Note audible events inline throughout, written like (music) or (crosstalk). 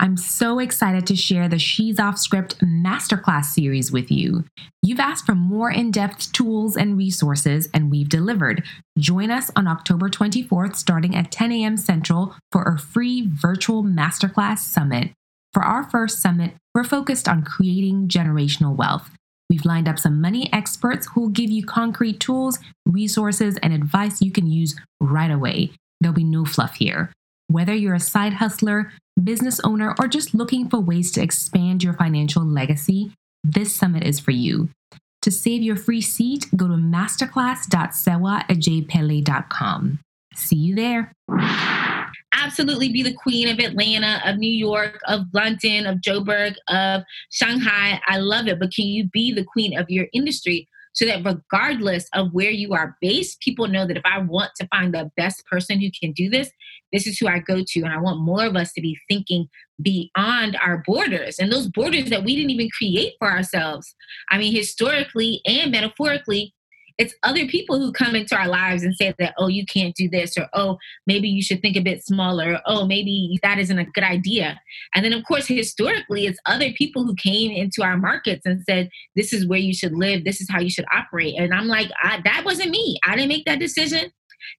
I'm so excited to share the She's Off Script Masterclass series with you. You've asked for more in depth tools and resources, and we've delivered. Join us on October 24th, starting at 10 a.m. Central, for a free virtual masterclass summit. For our first summit, we're focused on creating generational wealth. We've lined up some money experts who will give you concrete tools, resources, and advice you can use right away. There'll be no fluff here. Whether you're a side hustler, business owner, or just looking for ways to expand your financial legacy, this summit is for you. To save your free seat, go to masterclass.sewaajpele.com. See you there. Absolutely be the queen of Atlanta, of New York, of London, of Joburg, of Shanghai. I love it. But can you be the queen of your industry? So that regardless of where you are based, people know that if I want to find the best person who can do this, this is who I go to. And I want more of us to be thinking beyond our borders and those borders that we didn't even create for ourselves. I mean, historically and metaphorically, it's other people who come into our lives and say that, oh, you can't do this, or oh, maybe you should think a bit smaller, or oh, maybe that isn't a good idea. And then, of course, historically, it's other people who came into our markets and said, this is where you should live, this is how you should operate. And I'm like, that wasn't me. I didn't make that decision.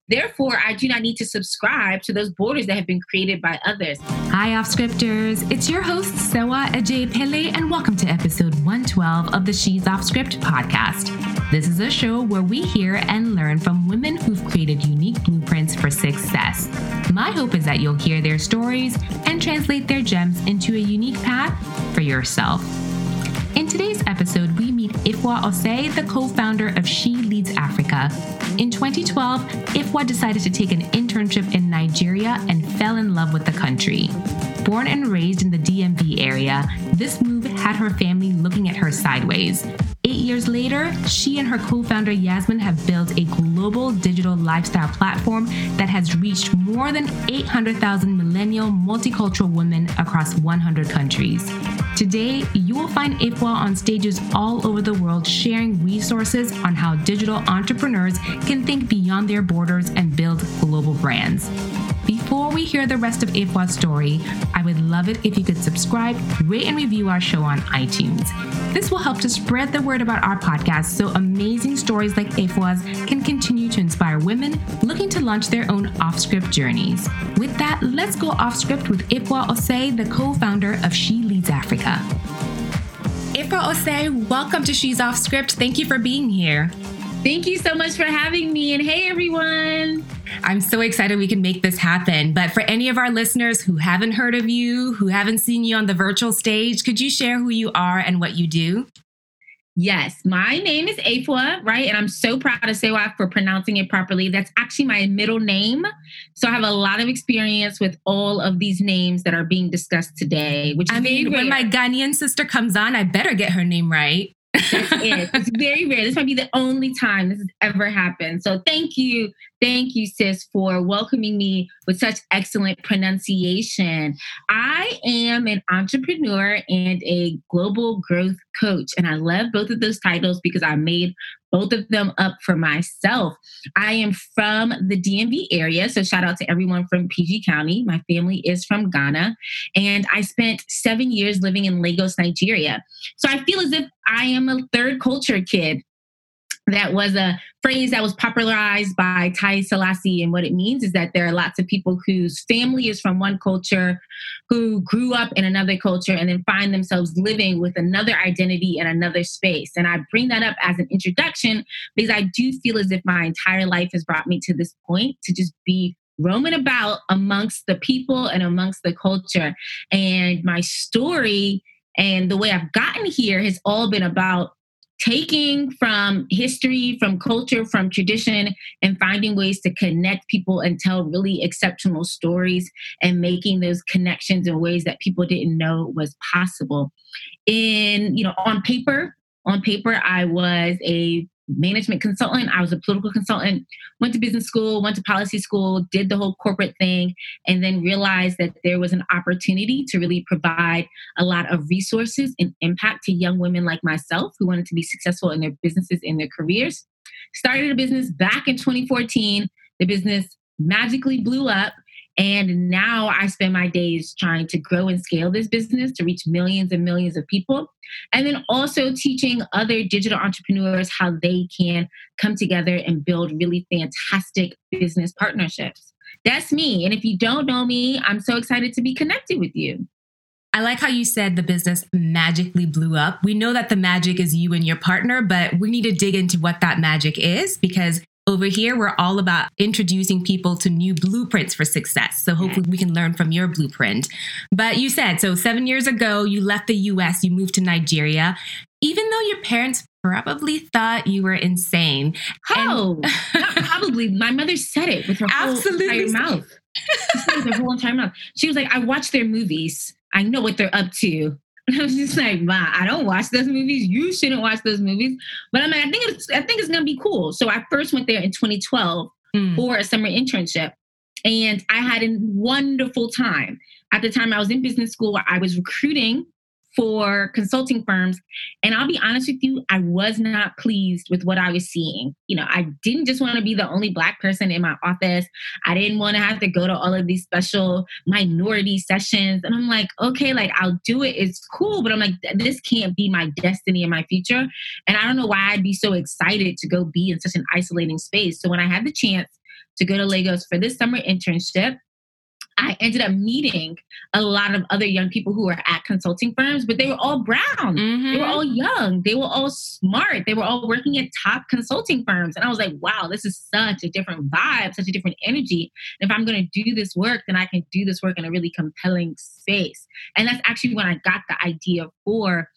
Therefore, I do not need to subscribe to those borders that have been created by others. Hi, off scripters. It's your host, Sewa Ajay Pele, and welcome to episode 112 of the She's Off Script podcast. This is a show where we hear and learn from women who've created unique blueprints for success. My hope is that you'll hear their stories and translate their gems into a unique path for yourself. In today's episode, we meet Afua Osei, the co founder of She Leads Africa. In 2012, Afua decided to take an internship in Nigeria and fell in love with the country. Born and raised in the DMV area, this move had her family looking at her sideways. Eight years later, she and her co founder Yasmin have built a global digital lifestyle platform that has reached more than 800,000 millennial multicultural women across 100 countries. Today, you will find Afua on stages all over the world sharing resources on how digital entrepreneurs can think beyond their borders and build global brands. Before we hear the rest of Afua's story, I would love it if you could subscribe, rate, and review our show on iTunes. This will help to spread the word about our podcast so amazing stories like Afua's can continue to inspire women looking to launch their own off script journeys. With that, let's go off script with Afua Osei, the co founder of She Leads Africa. Afua Osei, welcome to She's Off Script. Thank you for being here. Thank you so much for having me. And hey, everyone. I'm so excited we can make this happen. But for any of our listeners who haven't heard of you, who haven't seen you on the virtual stage, could you share who you are and what you do? Yes, my name is Afua, right? And I'm so proud to say for pronouncing it properly. That's actually my middle name. So I have a lot of experience with all of these names that are being discussed today, which is I mean, when my Ghanaian sister comes on, I better get her name right. It's very rare. This might be the only time this has ever happened. So thank you. Thank you, sis, for welcoming me with such excellent pronunciation. I am an entrepreneur and a global growth coach. And I love both of those titles because I made both of them up for myself. I am from the DMV area, so shout out to everyone from PG County. My family is from Ghana, and I spent seven years living in Lagos, Nigeria. So I feel as if I am a third culture kid that was a phrase that was popularized by Haile Selassie. And what it means is that there are lots of people whose family is from one culture, who grew up in another culture, and then find themselves living with another identity in another space. And I bring that up as an introduction because I do feel as if my entire life has brought me to this point to just be roaming about amongst the people and amongst the culture. And my story and the way I've gotten here has all been about taking from history, from culture, from tradition, and finding ways to connect people and tell really exceptional stories and making those connections in ways that people didn't know was possible. In, you know, on paper, on paper, I was a management consultant. I was a political consultant, went to business school, went to policy school, did the whole corporate thing, and then realized that there was an opportunity to really provide a lot of resources and impact to young women like myself who wanted to be successful in their businesses, in their careers. Started a business back in 2014. The business magically blew up And now I spend my days trying to grow and scale this business to reach millions and millions of people. And then also teaching other digital entrepreneurs how they can come together and build really fantastic business partnerships. That's me. And if you don't know me, I'm so excited to be connected with you. I like how you said the business magically blew up. We know that the magic is you and your partner, but we need to dig into what that magic is because over here, we're all about introducing people to new blueprints for success. So hopefully we can learn from your blueprint. But you said, so seven years ago, you left the US, you moved to Nigeria, even though your parents probably thought you were insane. How? (laughs) probably. My mother said it with her Absolutely. whole entire mouth. her whole entire mouth. She was like, I watch their movies. I know what they're up to. (laughs) I was just like, Ma, I don't watch those movies. You shouldn't watch those movies. But I'm like, I think it's I think it's gonna be cool. So I first went there in 2012 mm. for a summer internship. And I had a wonderful time. At the time I was in business school, I was recruiting for consulting firms. And I'll be honest with you, I was not pleased with what I was seeing. You know, I didn't just want to be the only Black person in my office. I didn't want to have to go to all of these special minority sessions. And I'm like, okay, like I'll do it. It's cool. But I'm like, this can't be my destiny and my future. And I don't know why I'd be so excited to go be in such an isolating space. So when I had the chance to go to Lagos for this summer internship, I ended up meeting a lot of other young people who were at consulting firms, but they were all brown. Mm-hmm. They were mm-hmm. all young. They were all smart. They were all working at top consulting firms. And I was like, wow, this is such a different vibe, such a different energy. And if I'm going to do this work, then I can do this work in a really compelling space. And that's actually when I got the idea for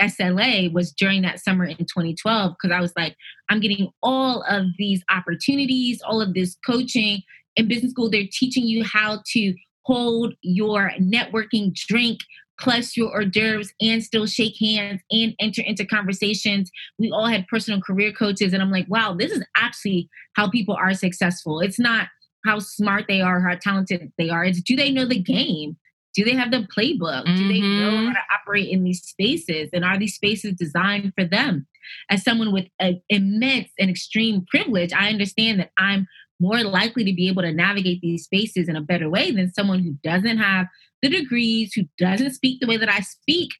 SLA was during that summer in 2012 because I was like, I'm getting all of these opportunities, all of this coaching, in business school, they're teaching you how to hold your networking drink plus your hors d'oeuvres and still shake hands and enter into conversations. We all had personal career coaches, and I'm like, wow, this is actually how people are successful. It's not how smart they are, how talented they are. It's do they know the game? Do they have the playbook? Mm-hmm. Do they know mm-hmm. how to operate in these spaces? And are these spaces designed for them? As someone with an immense and extreme privilege, I understand that I'm more likely to be able to navigate these spaces in a better way than someone who doesn't have the degrees, who doesn't speak the way that I speak,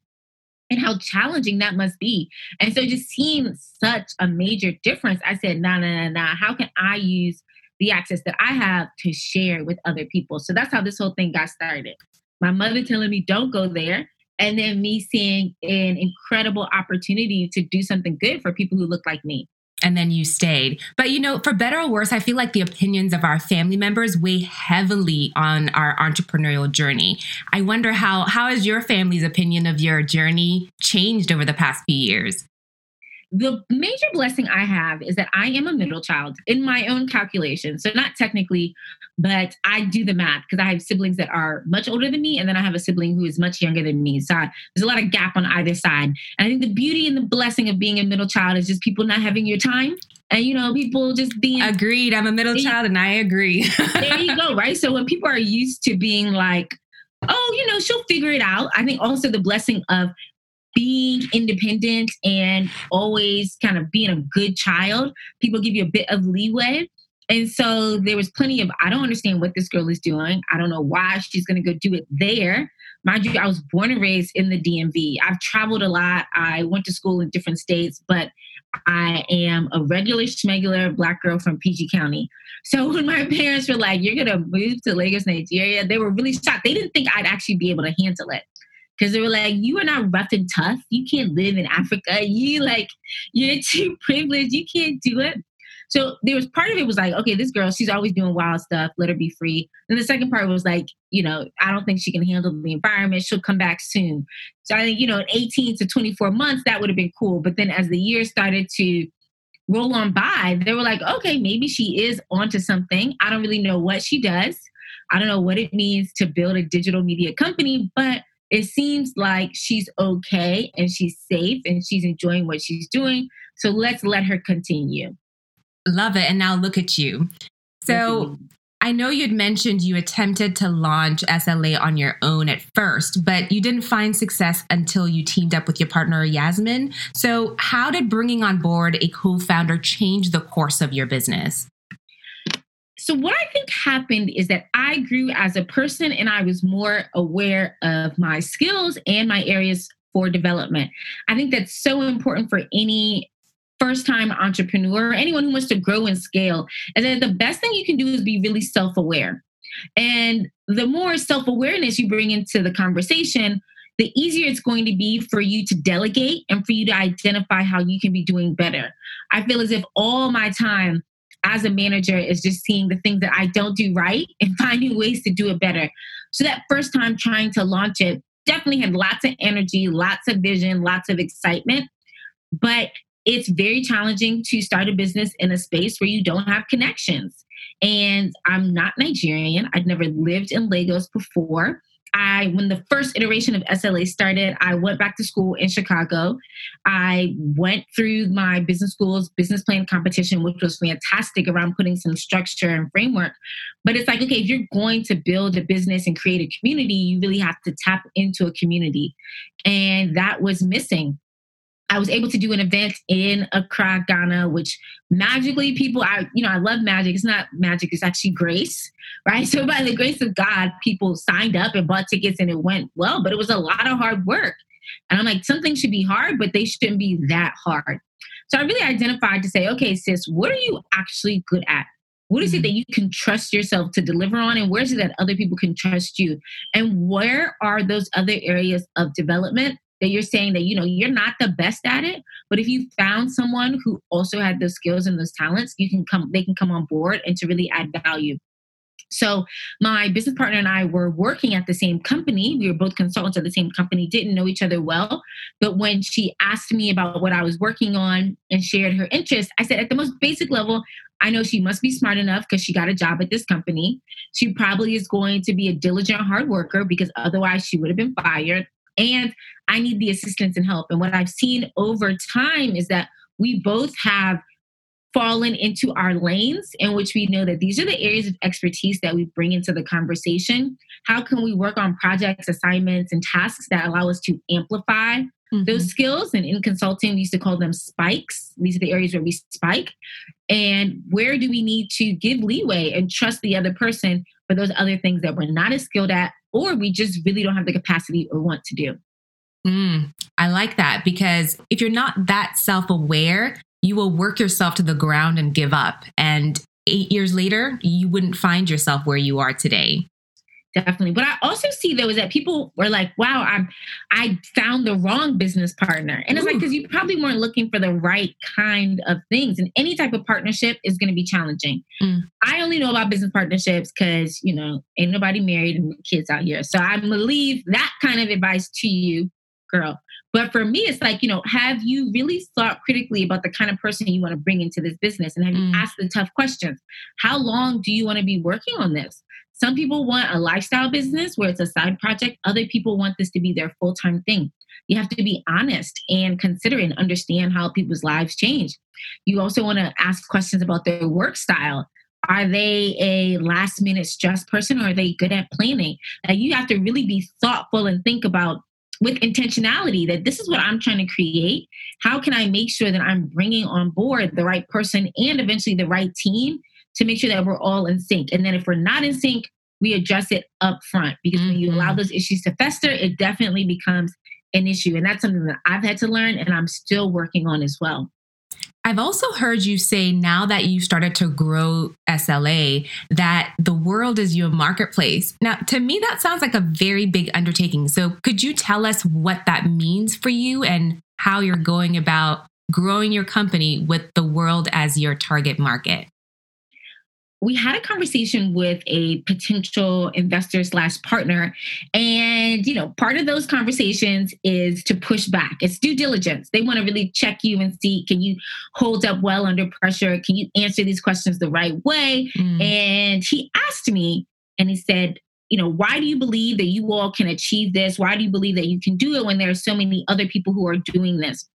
and how challenging that must be. And so just seeing such a major difference, I said, nah, nah, nah, nah. How can I use the access that I have to share with other people? So that's how this whole thing got started. My mother telling me, don't go there. And then me seeing an incredible opportunity to do something good for people who look like me and then you stayed. But you know, for better or worse, I feel like the opinions of our family members weigh heavily on our entrepreneurial journey. I wonder how how has your family's opinion of your journey changed over the past few years? The major blessing I have is that I am a middle child in my own calculation. So, not technically, but I do the math because I have siblings that are much older than me, and then I have a sibling who is much younger than me. So, I, there's a lot of gap on either side. And I think the beauty and the blessing of being a middle child is just people not having your time. And you know, people just being agreed. I'm a middle they, child, and I agree. there you go, right? So when people are used to being like, oh, you know, she'll figure it out. I think also the blessing of being independent and always kind of being a good child, people give you a bit of leeway. And so there was plenty of, I don't understand what this girl is doing. I don't know why she's going to go do it there. Mind you, I was born and raised in the DMV. I've traveled a lot. I went to school in different states, but I am a regular schmegular black girl from PG County. So (laughs) when my parents were like, you're going to move to Lagos, Nigeria, they were really shocked. They didn't think I'd actually be able to handle it because they were like, "You are not rough and tough. You can't live in Africa. You like, you're too (laughs) privileged. You can't do it." So there was part of it was like, okay, this girl, she's always doing wild stuff. Let her be free. And the second part was like, you know, I don't think she can handle the environment. She'll come back soon. So I think, you know, in 18 to 24 months, that would have been cool. But then as the years started to roll on by, they were like, okay, maybe she is onto something. I don't really know what she does. I don't know what it means to build a digital media company, but it seems like she's okay and she's safe and she's enjoying what she's doing. So let's let her continue. Love it. And now look at you. So mm-hmm. I know you'd mentioned you attempted to launch SLA on your own at first, but you didn't find success until you teamed up with your partner, Yasmin. So, how did bringing on board a co founder change the course of your business? so what I think happened is that I grew as a person and I was more aware of my skills and my areas for development. I think that's so important for any first time entrepreneur, or anyone who wants to grow and scale, is that the best thing you can do is be really self aware. And the more self awareness you bring into the conversation, the easier it's going to be for you to delegate and for you to identify how you can be doing better. I feel as if all my time as a manager is just seeing the things that I don't do right (laughs) and finding ways to do it better. So that first time trying to launch it definitely had lots of energy, lots of vision, lots of excitement. But it's very challenging to start a business in a space where you don't have connections. And I'm not Nigerian. I'd never lived in Lagos before. I, when the first iteration of SLA started, I went back to school in Chicago. I went through my business school's business plan competition, which was fantastic around putting some structure and framework. But it's like, okay, if you're going to build a business and create a community, you really have to tap into a community. And that was missing. I was able to do an event in Accra, Ghana, which magically people, I, you know, I love magic. It's not magic, it's actually grace, right? (laughs) So by the grace of God, people signed up and bought tickets and it went well, but it was a lot of hard work. And I'm like, something should be hard, but they shouldn't be that hard. So I really identified to say, okay, sis, what are you actually good at? What is it mm-hmm. that you can trust yourself to deliver on? And where is it that other people can trust you? And where are those other areas of development that you're saying that you know you're not the best at it but if you found someone who also had those skills and those talents you can come they can come on board and to really add value so my business partner and I were working at the same company. We were both consultants at the same company, didn't know each other well. But when she asked me about what I was working on and shared her interest, I said at the most basic level, I know she must be smart enough because she got a job at this company. She probably is going to be a diligent hard worker because otherwise she would have been fired and I need the assistance and help. And what I've seen over time is that we both have fallen into our lanes in which we know that these are the areas of expertise that we bring into the conversation. How can we work on projects, assignments, and tasks that allow us to amplify mm-hmm. those skills? And in consulting, we used to call them spikes. These are the areas where we spike. And where do we need to give leeway and trust the other person for those other things that we're not as skilled at or we just really don't have the capacity or want to do. Mm, I like that because if you're not that self aware, you will work yourself to the ground and give up. And eight years later, you wouldn't find yourself where you are today definitely. But i also see though is that people were like wow i'm i found the wrong business partner. And it's Ooh. like because you probably weren't looking for the right kind of things and any type of partnership is going to be challenging. Mm. i only know about business partnerships because you know ain't nobody married and kids out here. So i'm gonna leave that kind of advice to you girl. But for me it's like you know have you really thought critically about the kind of person you want to bring into this business? And have mm. you asked the tough questions? How long do you want to be working on this some people want a lifestyle business where it's a side project. Other people want this to be their full time thing. You have to be honest and consider and understand how people's lives change. You also want to ask questions about their work style. Are they a last minute stress person or are they good at planning? Like you have to really be thoughtful and think about with intentionality that this is what I'm trying to create. How can I make sure that I'm bringing on board the right person and eventually the right team to make sure that we're all in sync. And then if we're not in sync, we address it up front because mm-hmm. when you allow mm-hmm. those issues to fester, it definitely becomes an issue. And that's something that I've had to learn and I'm still working on as well. I've also heard you say now that you started to grow SLA that the world is your marketplace. Now, to me, that sounds like a very big undertaking. So, could you tell us what that means for you and how you're going about growing your company with the world as your target market? We had a conversation with a potential investor slash partner. And you know part of those conversations is to push back. It's due diligence. They want to really check you and see can you hold up well under pressure? Can you answer these questions the right way? Mm. and he asked me and he said you know why do you believe that you all can achieve this? Why do you believe that you can do it when there are so many other people who are doing this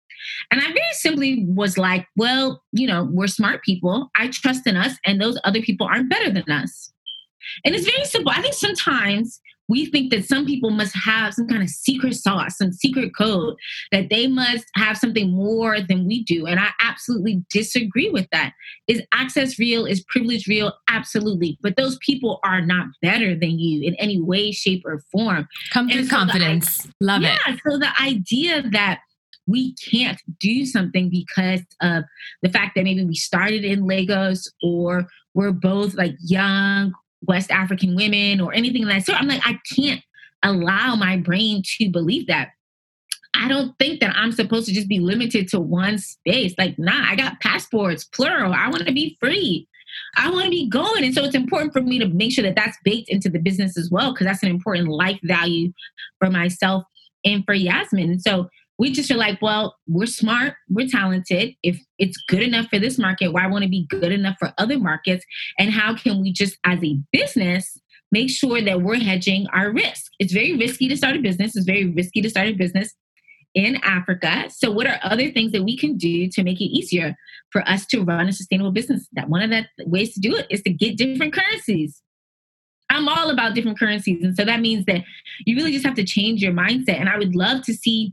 and I very simply was like, well, you know, we're smart people. I trust in us, and those other people aren't better than us. And it's very simple. I think sometimes we think that some people must have some kind of secret sauce, some secret code, that they must have something more than we do. And I absolutely disagree with that. Is access real? Is privilege real? Absolutely. But those people are not better than you in any way, shape, or form. Come to so confidence. The, Love yeah, it. Yeah. So the idea that we can't do something because of the fact that maybe we started in Lagos or we're both like young West African women or anything like that. So I'm like, I can't allow my brain to believe that. I don't think that I'm supposed to just be limited to one space. Like, nah, I got passports, plural. I want to be free. I want to be going. And so it's important for me to make sure that that's baked into the business as well, because that's an important life value for myself and for Yasmin. And so we just are like, well, we're smart, we're talented. If it's good enough for this market, why won't it be good enough for other markets? And how can we just, as a business, make sure that we're hedging our risk? It's very risky to start a business. It's very risky to start a business in Africa. So, what are other things that we can do to make it easier for us to run a sustainable business? That one of the ways to do it is to get different currencies. I'm all about different currencies. And so that means that you really just have to change your mindset. And I would love to see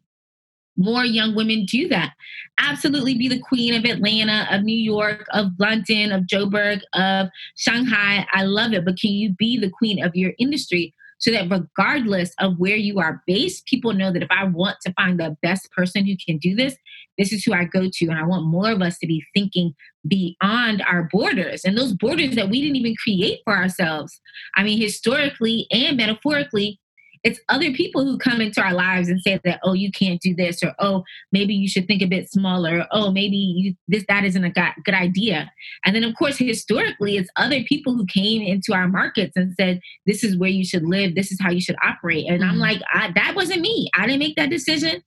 more young women do that. Absolutely be the queen of Atlanta, of New York, of London, of Joburg, of Shanghai. I love it. But can you be the queen of your industry so that regardless of where you are based, people know that if I want to find the best person who can do this, this is who I go to. And I want more of us to be thinking beyond our borders and those borders that we didn't even create for ourselves. I mean, historically and metaphorically, it's other people who come into our lives and say that, oh, you can't do this, or oh, maybe you should think a bit smaller, or oh, maybe you, this that isn't a good idea. And then, of course, historically, it's other people who came into our markets and said, this is where you should live, this is how you should operate. And mm-hmm. I'm like, that wasn't me. I didn't make that decision.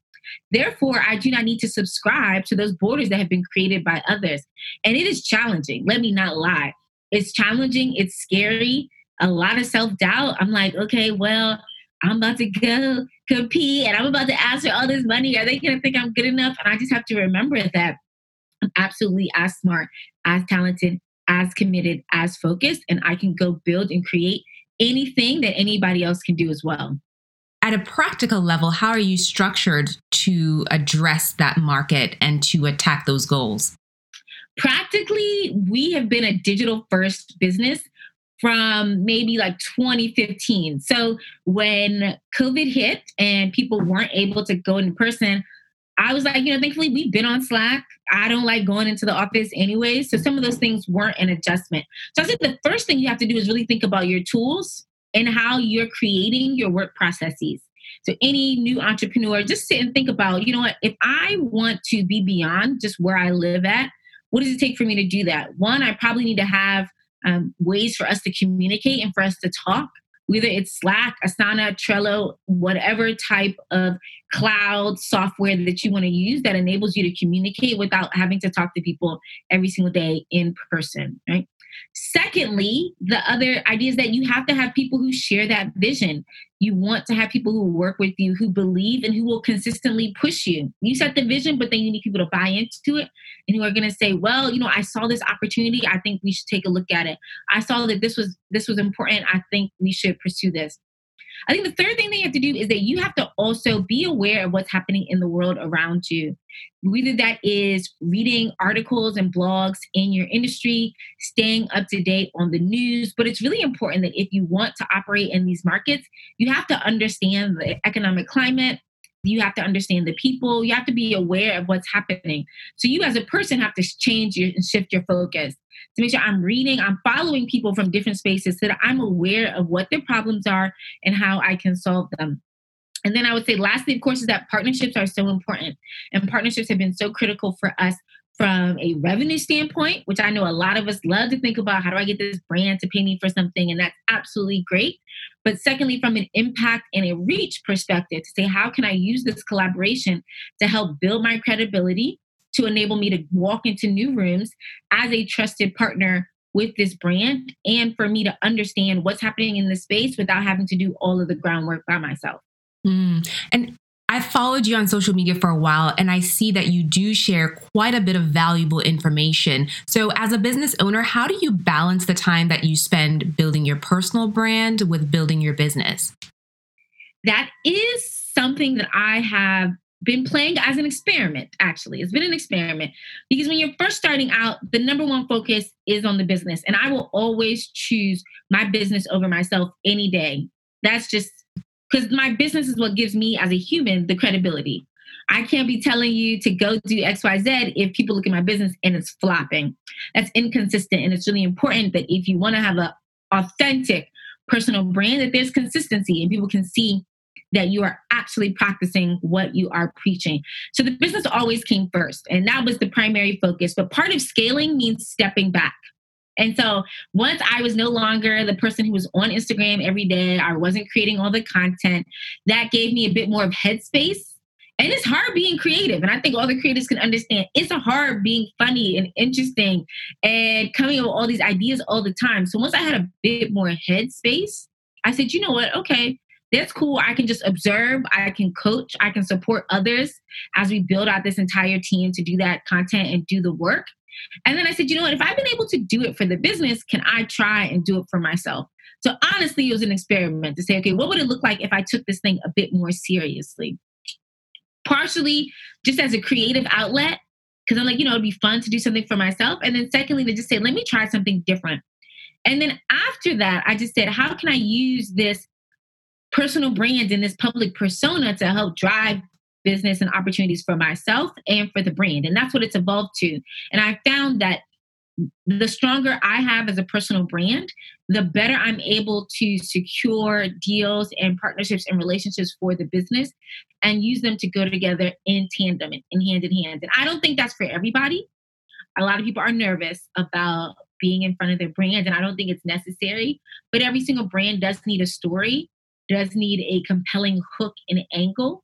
Therefore, I do not need to subscribe to those borders that have been created by others. And it is challenging. Let me not lie. It's challenging. It's scary. A lot of self doubt. I'm like, okay, well, I'm about to go compete and I'm about to ask for all this money. Are they going to think I'm good enough? And I just have to remember that I'm absolutely as smart, as talented, as committed, as focused, and I can go build and create anything that anybody else can do as well. At a practical level, how are you structured to address that market and to attack those goals? Practically, we have been a digital first business from maybe like 2015. So when COVID hit and people weren't able to go in person, I was like, you know, thankfully we've been on Slack. I don't like going into the office anyway. So some of those things weren't an adjustment. So I think the first thing you have to do is really think about your tools and how you're creating your work processes. So any new entrepreneur, just sit and think about, you know what, if I want to be beyond just where I live at, what does it take for me to do that? One, I probably need to have um, ways for us to communicate and for us to talk whether it's Slack, Asana, Trello, whatever type of cloud software that you want to use that enables you to communicate without having to talk to people every single day in person, right? Secondly, the other idea is that you have to have people who share that vision. You want to have people who work with you, who believe and who will consistently push you. You set the vision, but then you need people to buy into it and who are going to say, "Well, you know, I saw this opportunity. I think we should take a look at it. I saw that this was this was important. I think we should pursue this." I think the third thing that you have to do is that you have to also be aware of what's happening in the world around you. Whether that is reading articles and blogs in your industry, staying up to date on the news, but it's really important that if you want to operate in these markets, you have to understand the economic climate, you have to understand the people you have to be aware of what's happening so you as a person have to change your and shift your focus to make sure I'm reading, I'm following people from different spaces so that I'm aware of what their problems are and how I can solve them. And then I would say, lastly, of course, is that partnerships are so important. And partnerships have been so critical for us from a revenue standpoint, which I know a lot of us love to think about how do I get this brand to pay me for something? And that's absolutely great. But secondly, from an impact and a reach perspective, to say, how can I use this collaboration to help build my credibility, to enable me to walk into new rooms as a trusted partner with this brand and for me to understand what's happening in the space without having to do all of the groundwork by myself. Mm. And I followed you on social media for a while and I see that you do share quite a bit of valuable information. So, as a business owner, how do you balance the time that you spend building your personal brand with building your business? that is something that I have been playing as an experiment, actually. It's been an experiment because when you're first starting out, the number one focus is on the business. And I will always choose my business over myself any day. That's just because my business is what gives me as a human the credibility. I can't be telling you to go do XYZ if people look at my business and it's flopping. That's inconsistent. And it's really important that if you want to have an authentic personal brand, that there's consistency and people can see that you are actually practicing what you are preaching. So the business always came first, and that was the primary focus. But part of scaling means stepping back. And so once I was no longer the person who was on Instagram every day, I wasn't creating all the content, that gave me a bit more of headspace. And it's hard being creative. And I think all the creators can understand it's hard being funny and interesting and coming up with all these ideas all the time. So once I had a bit more headspace, I said, you know what? Okay, that's cool. I can just observe, I can coach, I can support others as we build out this entire team to do that content and do the work. And then I said, you know what, if I've been able to do it for the business, can I try and do it for myself? So honestly, it was an experiment to say, okay, what would it look like if I took this thing a bit more seriously? Partially just as a creative outlet, because I'm like, you know, it'd be fun to do something for myself. And then secondly, to just say, let me try something different. And then after that, I just said, how can I use this personal brand and this public persona to help drive business and opportunities for myself and for the brand. And that's what it's evolved to. And I found that the stronger I have as a personal brand, the better I'm able to secure deals and partnerships and relationships for the business and use them to go together in tandem and hand in hand. And I don't think that's for everybody. A lot of people are nervous about being in front of their brand, and I don't think it's necessary. But every single brand does need a story does need a compelling hook and angle.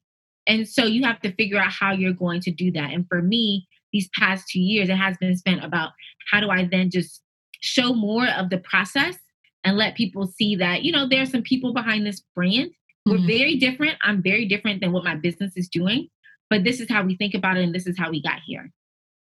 And so you have to figure out how you're going to do that. And for me, these past two years, it has been spent about how do I then just show more of the process and let people see that, you know, there are some people behind this brand. We're mm-hmm. very different. I'm very different than what my business is doing, but this is how we think about it and this is how we got here.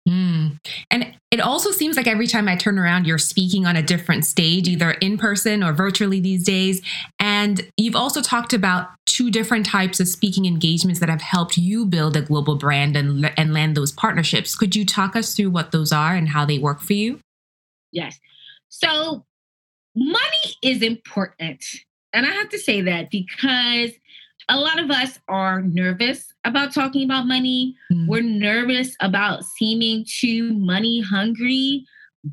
Mm. And it also seems like every time I turn around, you're speaking on a different stage, either in person or virtually these days. And you've also talked about two different types of speaking engagements that have helped you build a global brand and, and land those partnerships. Could you talk us through what those are and how they work for you? Yes. So, money is important. And I have to say that because a lot of us are nervous about talking about money. Mm. We're nervous about seeming too money hungry.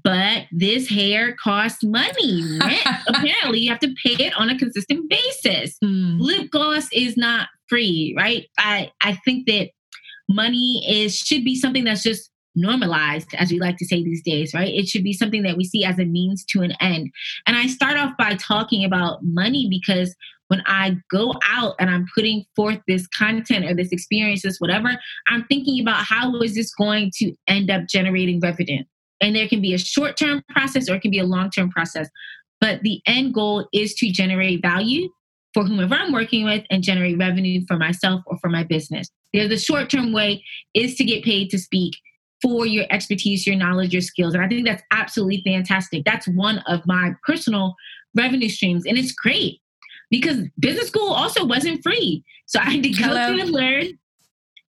But this hair costs money. (laughs) Apparently, you have to pay it on a consistent basis. Mm. Lip gloss is not free, right? I, I think that money is should be something that's just normalized, as we like to say these days, right? It should be something that we see as a means to an end. And I start off by talking about money because when I go out and I'm putting forth this content or this experience, this whatever, I'm thinking about how is this going to end up generating revenue. And there can be a short term process or it can be a long term process. But the end goal is to generate value for whomever I'm working with and generate revenue for myself or for my business. The, the short term way is to get paid to speak for your expertise, your knowledge, your skills. And I think that's absolutely fantastic. That's one of my personal revenue streams. And it's great because business school also wasn't free. So I had to go Hello. through and learn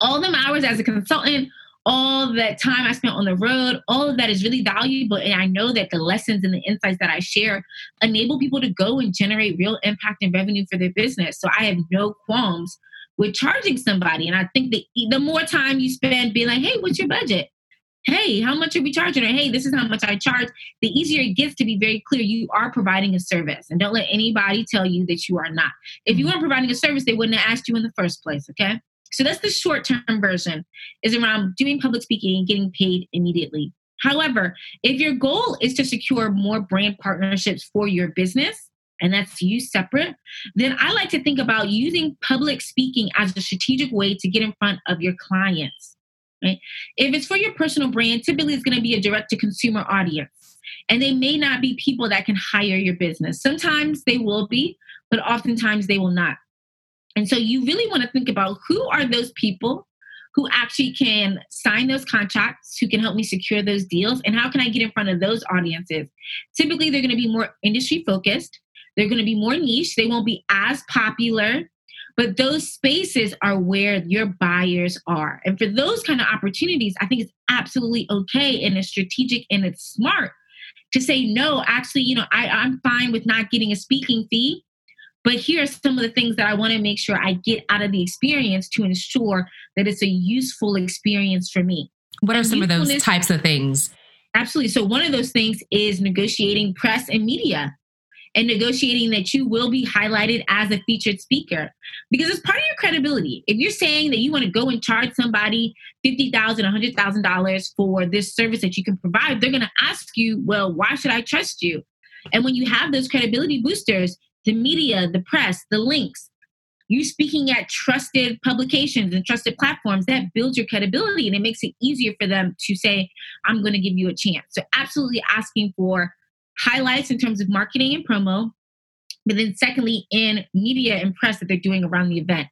all them hours as a consultant, all that time I spent on the road, all of that is really valuable. And I know that the lessons and the insights that I share enable people to go and generate real impact and revenue for their business. So I have no qualms with charging somebody. And I think that the more time you spend being like, hey, what's your budget? Hey, how much are we charging? Or hey, this is how much I charge. The easier it gets to be very clear you are providing a service. And don't let anybody tell you that you are not. If you mm-hmm. weren't providing a service, they wouldn't have asked you in the first place. Okay. So that's the short term version is around doing public speaking and getting paid immediately. However, if your goal is to secure more brand partnerships for your business, and that's you separate, then I like to think about using public speaking as a strategic way to get in front of your clients. Right? If it's for your personal brand, typically it's going to be a direct to consumer audience. And they may not be people that can hire your business. Sometimes they will be, but oftentimes they will not. And so you really want to think about who are those people who actually can sign those contracts, who can help me secure those deals, and how can I get in front of those audiences? Typically, they're going to be more industry focused, they're going to be more niche, they won't be as popular But those spaces are where your buyers are. And for those kind of opportunities, I think it's absolutely okay and it's strategic and it's smart to say, no, actually, you know, I, I'm fine with not getting a speaking fee. But here are some of the things that I want to make sure I get out of the experience to ensure that it's a useful experience for me. What are some of those types of things? Absolutely. So, one of those things is negotiating press and media and negotiating that you will be highlighted as a featured speaker because it's part of your credibility. If you're saying that you want to go and charge somebody $50,000, $100,000 for this service that you can provide, they're going to ask you, well, why should I trust you? And when you have those credibility boosters, the media, the press, the links, you speaking at trusted publications and trusted platforms that builds your credibility and it makes it easier for them to say i'm going to give you a chance so absolutely asking for highlights in terms of marketing and promo but then secondly in media and press that they're doing around the event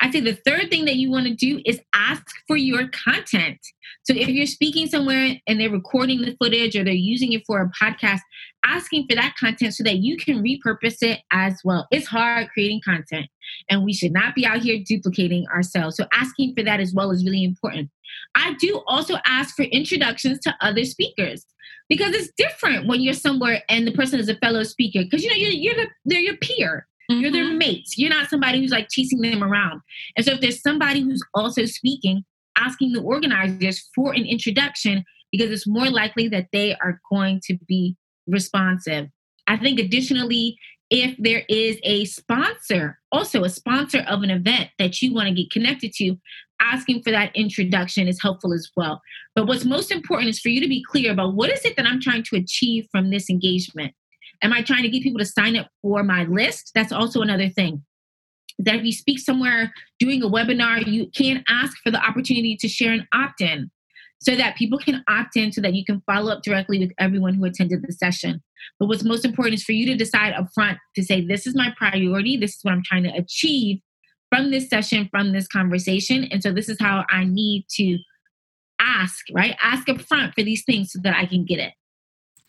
I'd say the third thing that you want to do is ask for your content. So if you're speaking somewhere and they're recording the footage or they're using it for a podcast, asking for that content so that you can repurpose it as well. It's hard creating content and we should not be out here duplicating ourselves. So asking for that as well is really important. I do also ask for introductions to other speakers because it's different when you're somewhere and the person is a fellow speaker because you know you're, you're the, they're your peer Mm-hmm. You're their mm-hmm. mates. You're not somebody who's like chasing them around. And so if there's somebody who's also speaking, asking the organizers for an introduction because it's more likely that they are going to be responsive. I think additionally, if there is a sponsor, also a sponsor of an event that you want to get connected to, asking for that introduction is helpful as well. But what's most important is for you to be clear about what is it that I'm trying to achieve from this engagement. Am I trying to get people to sign up for my list? That's also another thing. That if you speak somewhere doing a webinar, you can ask for the opportunity to share an opt in so that people can opt in so that you can follow up directly with everyone who attended the session. But what's most important is for you to decide upfront to say, this is my priority, this is what I'm trying to achieve from this session, from this conversation. And so this is how I need to ask, right? Ask upfront for these things so that I can get it.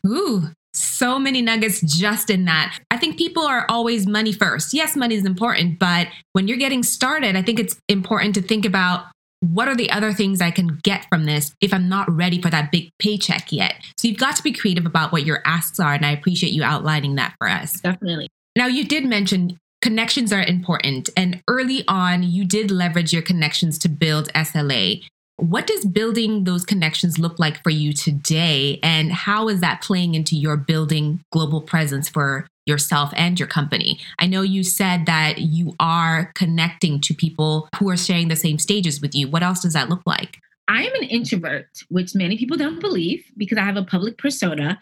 Ooh, so many nuggets just in that. I think people are always money first. Yes, money is important, but when you're getting started, I think it's important to think about what are the other things I can get from this if I'm not ready for that big paycheck yet? So you've got to be creative about what your asks are. And I appreciate you outlining that for us. Definitely. Now, you did mention connections are important. And early on, you did leverage your connections to build SLA. What does building those connections look like for you today? And how is that playing into your building global presence for yourself and your company? I know you said that you are connecting to people who are sharing the same stages with you. What else does that look like? I'm an introvert, which many people don't believe because I have a public persona.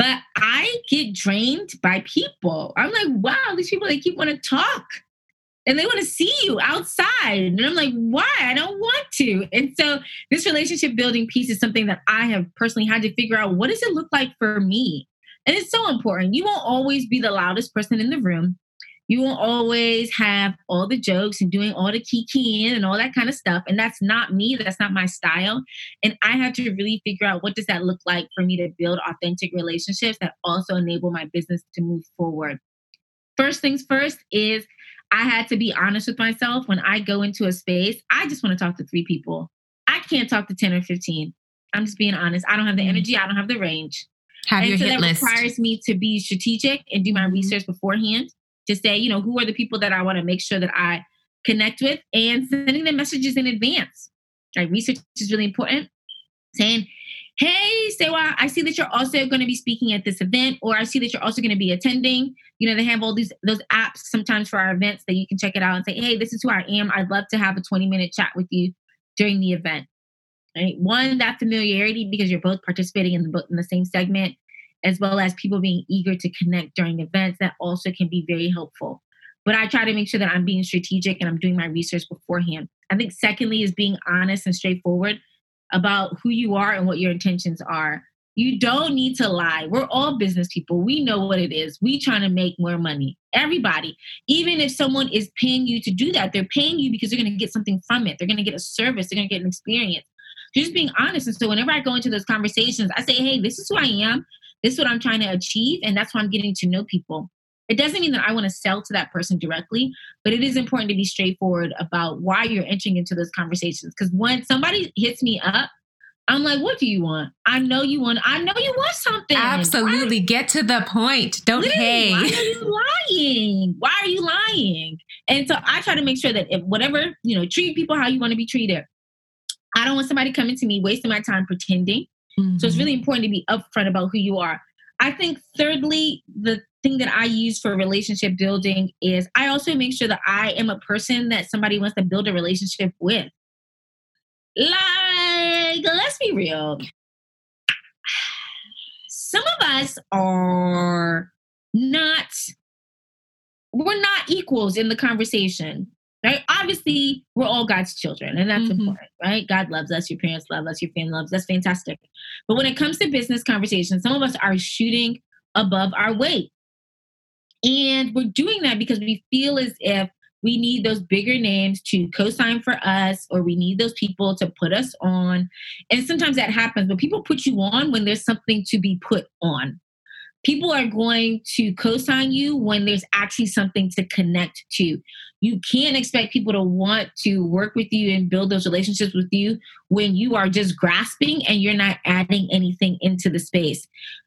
But I get drained by people. I'm like, wow, these people they keep want to talk and they want to see you outside. And I'm like, why? I don't want to. And so this relationship building piece is something that I have personally had to figure out what does it look like for me? And it's so important. You won't always be the loudest person in the room. You won't always have all the jokes and doing all the keying and all that kind of stuff. And that's not me. That's not my style. And I had to really figure out what does that look like for me to build authentic relationships that also enable my business to move forward. First things first is I had to be honest with myself when I go into a space. I just want to talk to three people. I can't talk to 10 or 15. I'm just being honest. I don't have the mm-hmm. energy, I don't have the range. Have and your so hit that list. requires me to be strategic and do my mm-hmm. research beforehand to say, you know, who are the people that I want to make sure that I connect with and sending them messages in advance. Right? Research is really important. Saying, hey, Sewa, I see that you're also going to be speaking at this event, or I see that you're also going to be attending. You know, they have all these those apps sometimes for our events that you can check it out and say, hey, this is who I am. I'd love to have a 20 minute chat with you during the event. Right? One, that familiarity because you're both participating in the book in the same segment, as well as people being eager to connect during events that also can be very helpful. But I try to make sure that I'm being strategic and I'm doing my research beforehand. I think secondly is being honest and straightforward about who you are and what your intentions are. You don't need to lie. We're all business people. We know what it is. We trying to make more money. Everybody. Even if someone is paying you to do that, they're paying you because they're going to get something from it. They're going to get a service. They're going to get an experience. Just being honest. And so whenever I go into those conversations, I say, hey, this is who I am. This is what I'm trying to achieve. And that's why I'm getting to know people. It doesn't mean that I want to sell to that person directly, but it is important to be straightforward about why you're entering into those conversations. Because when somebody hits me up, I'm like, what do you want? I know you want. I know you want something. Absolutely, why? get to the point. Don't hey. Why are you lying? Why are you lying? And so I try to make sure that if whatever you know, treat people how you want to be treated. I don't want somebody coming to me wasting my time pretending. Mm-hmm. So it's mm-hmm. really important to be upfront about who you are. I think thirdly, the thing that I use for relationship building is I also make sure that I am a person that somebody wants to build a relationship with. Like, let's be real. Some of us are not, we're not equals in the conversation right? Obviously, we're all God's children, and that's mm-hmm. important, right? God loves us, your parents love us, your family loves us. That's fantastic. But when it comes to business conversations, some of us are shooting above our weight. And we're doing that because we feel as if we need those bigger names to co sign for us, or we need those people to put us on. And sometimes that happens, but people put you on when there's something to be put on people are going to co-sign you when there's actually something to connect to. You can't expect people to want to work with you and build those relationships with you when you are just grasping and you're not adding anything into the space.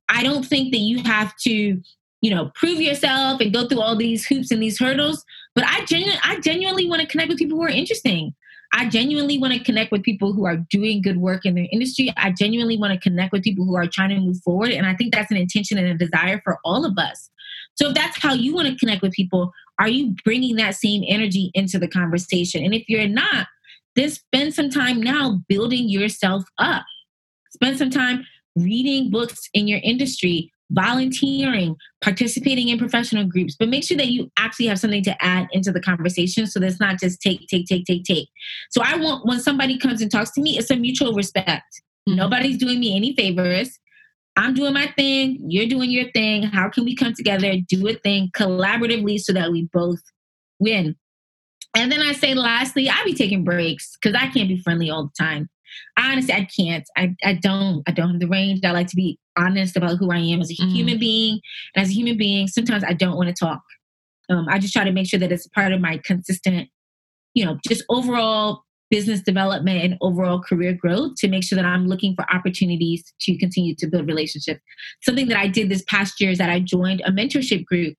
I don't think that you have to you know prove yourself and go through all these hoops and these hurdles but i genuinely i genuinely want to connect with people who are interesting I genuinely want to connect with people who are doing good work in their industry. I genuinely want to connect with people who are trying to move forward. And I think that's an intention and a desire for all of us. So if that's how you want to connect with people, are you bringing that same energy into the conversation? And if you're not, then spend some time now building yourself up. Spend some time reading books in your industry, volunteering, participating in professional groups, but make sure that you actually have something to add into the conversation so that's not just take, take, take, take, take. So I want when somebody comes and talks to me, it's a mutual respect. Mm-hmm. Nobody's doing me any favors. I'm doing my thing, you're doing your thing. How can we come together, do a thing collaboratively so that we both win? And then I say, lastly, I be taking breaks because I can't be friendly all the time. Honestly, I can't. I, I don't. I don't have the range. I like to be honest about who I am as a mm. human being. And as a human being, sometimes I don't want to talk. Um, I just try to make sure that it's part of my consistent, you know, just overall business development and overall career growth to make sure that I'm looking for opportunities to continue to build relationships. Something that I did this past year is that I joined a mentorship group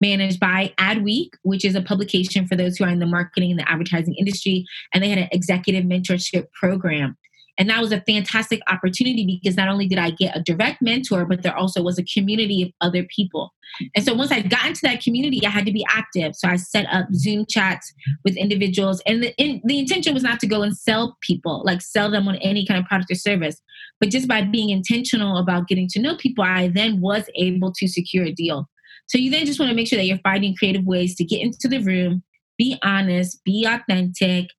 managed by Adweek, which is a publication for those who are in the marketing and the advertising industry. And they had an executive mentorship program. And that was a fantastic opportunity because not only did I get a direct mentor, but there also was a community of other people. And so once I got into that community, I had to be active. So I set up Zoom chats with individuals. And the, in, the intention was not to go and sell people, like sell them on any kind of product or service. But just by being intentional about getting to know people, I then was able to secure a deal. So you then just want to make sure that you're finding creative ways to get into the room, be honest, be authentic,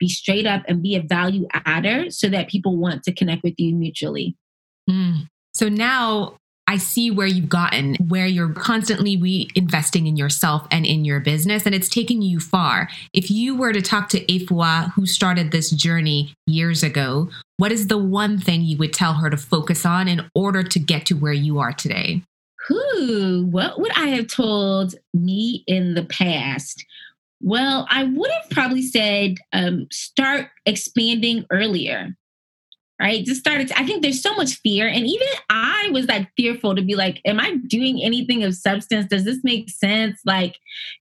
be straight up, and be a value adder so that people want to connect with you mutually. Mm. So now I see where you've gotten, where you're constantly reinvesting in yourself and in your business, and it's taking you far. If you were to talk to Afua, who started this journey years ago, what is the one thing you would tell her to focus on in order to get to where you are today? Who, what would I have told me in the past? Well, I would have probably said um, start expanding earlier right? Just started. To, I think there's so much fear, and even I was like fearful to be like, "Am I doing anything of substance? Does this make sense? Like,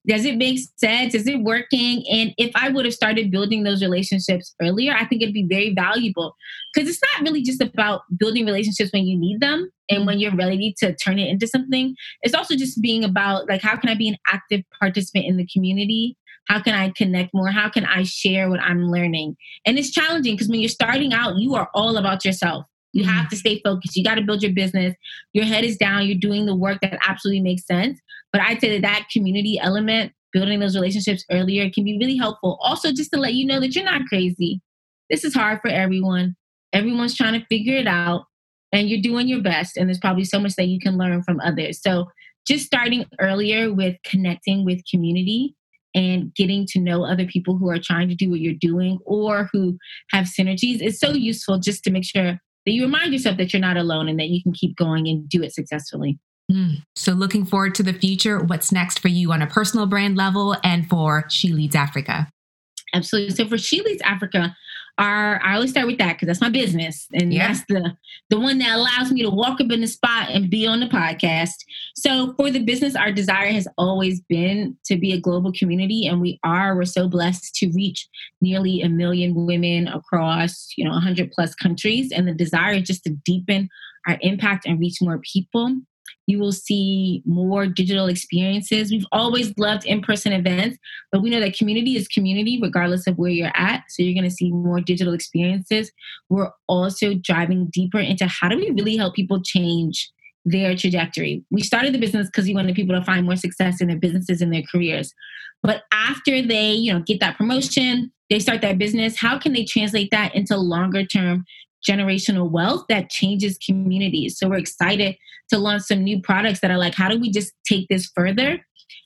does it make sense? Is it working?" And if I would have started building those relationships earlier, I think it'd be very valuable because it's not really just about building relationships when you need them and when you're ready to turn it into something. It's also just being about like, how can I be an active participant in the community? How can I connect more? How can I share what I'm learning? And it's challenging because when you're starting out, you are all about yourself. You have mm-hmm. to stay focused. You got to build your business. Your head is down. You're doing the work that absolutely makes sense. But I'd say that that community element, building those relationships earlier, can be really helpful. Also, just to let you know that you're not crazy. This is hard for everyone. Everyone's trying to figure it out, and you're doing your best. And there's probably so much that you can learn from others. So, just starting earlier with connecting with community and getting to know other people who are trying to do what you're doing or who have synergies is so useful just to make sure that you remind yourself that you're not alone and that you can keep going and do it successfully. Mm. So, looking forward to the future. What's next for you on a personal brand level and for She Leads Africa? Absolutely. So, for She Leads Africa, our I always start with that because that's my business, and yeah. that's the the one that allows me to walk up in the spot and be on the podcast. So, for the business, our desire has always been to be a global community, and we are. We're so blessed to reach nearly a million women across you know 100 plus countries, and the desire is just to deepen our impact and reach more people. You will see more digital experiences. We've always loved in person events, but we know that community is community regardless of where you're at. So you're going to see more digital experiences. We're also driving deeper into how do we really help people change their trajectory. We started the business because we wanted people to find more success in their businesses and their careers. But after they, you know, get that promotion, they start that business, how can they translate that into longer term generational wealth that changes communities. So we're excited to launch some new products that are like, how do we just take this further?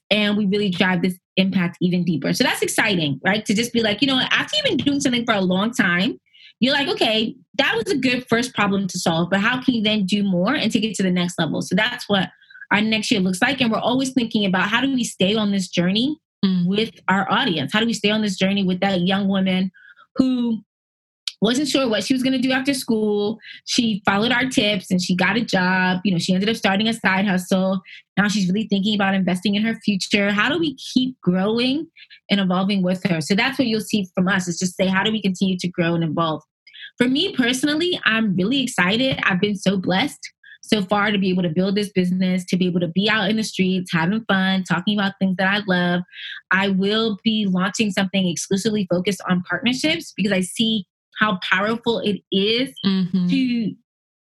And we really drive this impact even deeper. So that's exciting, right? To just be like, you know, after you've been doing something for a long time, you're like, okay, that was a good first problem to solve, but how can you then do more and take it to the next level? So that's what our next year looks like. And we're always thinking about how do we stay on this journey mm. with our audience? How do we stay on this journey with that young woman who wasn't sure what she was going to do after school. She followed our tips and she got a job. You know, she ended up starting a side hustle. Now she's really thinking about investing in her future. How do we keep growing and evolving with her? So that's what you'll see from us is just say, how do we continue to grow and evolve? For me personally, I'm really excited. I've been so blessed so far to be able to build this business, to be able to be out in the streets, having fun, talking about things that I love. I will be launching something exclusively focused on partnerships because I see how powerful it is mm-hmm. to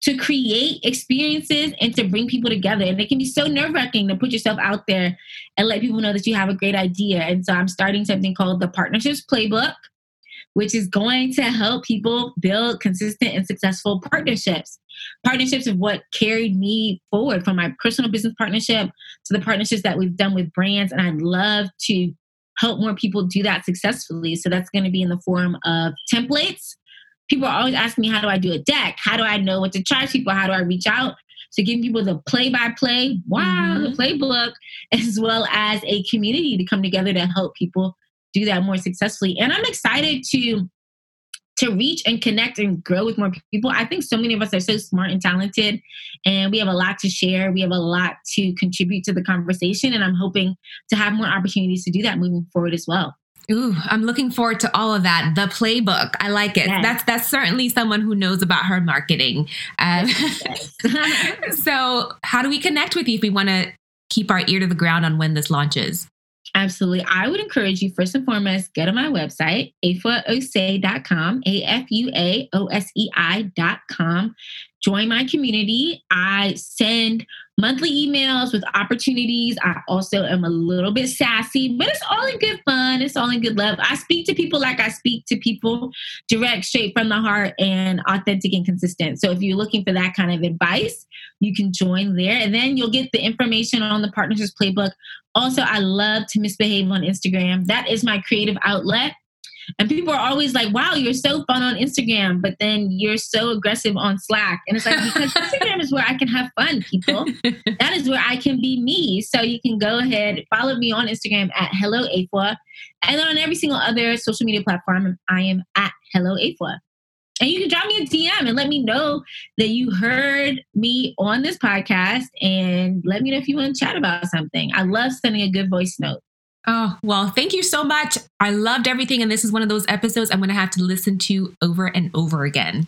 to create experiences and to bring people together. And it can be so nerve wracking to put yourself out there and let people know that you have a great idea. And so I'm starting something called the Partnerships Playbook, which is going to help people build consistent and successful partnerships. Partnerships of what carried me forward from my personal business partnership to the partnerships that we've done with brands. And I'd love to help more people do that successfully. So that's going to be in the form of templates. People are always asking me, how do I do a deck? How do I know what to charge people? How do I reach out? So giving people the play by play, wow, mm-hmm. the playbook, (laughs) as well as a community to come together to help people do that more successfully. And I'm excited to to reach and connect and grow with more people. I think so many of us are so smart and talented, and we have a lot to share. We have a lot to contribute to the conversation, and I'm hoping to have more opportunities to do that moving forward as well. Ooh, I'm looking forward to all of that. The playbook, I like it. Yes. That's that's certainly someone who knows about her marketing. Um, yes. (laughs) so, how do we connect with you if we want to keep our ear to the ground on when this launches? Absolutely. I would encourage you, first and foremost, get on my website, afuaosei.com, A F U A O S E I.com. Join my community. I send monthly emails with opportunities. I also am a little bit sassy, but it's all in good fun. It's all in good love. I speak to people like I speak to people, direct, straight from the heart, and authentic and consistent. So if you're looking for that kind of advice, you can join there. And then you'll get the information on the Partnerships Playbook. Also, I love to misbehave on Instagram. That is my creative outlet. And people are always like, wow, you're so fun on Instagram, but then you're so aggressive on Slack. And it's like, because (laughs) Instagram is where I can have fun, people. that is where I can be me. So you can go ahead, follow me on Instagram at Hello Afua. And on every single other social media platform, I am at Hello Afua. And you can drop me a DM and let me know that you heard me on this podcast and let me know if you want to chat about something. I love sending a good voice note. Oh, well, thank you so much. I loved everything. And this is one of those episodes I'm going to have to listen to over and over again.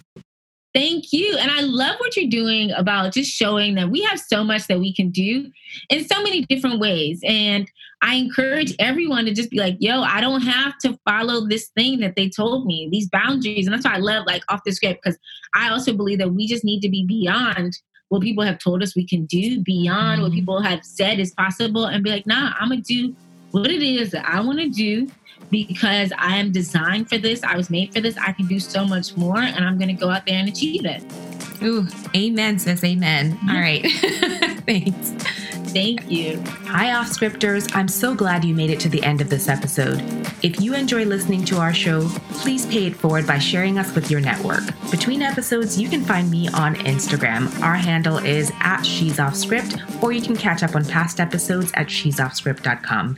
Thank you. And I love what you're doing about just showing that we have so much that we can do in so many different ways. And I encourage everyone to just be like, yo, I don't have to follow this thing that they told me, these boundaries. And that's why I love like off the script, because I also believe that we just need to be beyond what people have told us we can do, beyond what mm. people have said is possible, and be like, nah, I'm going to do what it is that I want to do because I am designed for this. I was made for this. I can do so much more, and I'm going to go out there and achieve it. Ooh, amen, sis. Amen. Mm-hmm. All right. (laughs) Thanks. Thank you. Hi, off scripters. I'm so glad you made it to the end of this episode. If you enjoy listening to our show, please pay it forward by sharing us with your network. Between episodes, you can find me on Instagram. Our handle is at She's Off Script, or you can catch up on past episodes at she'soffscript.com.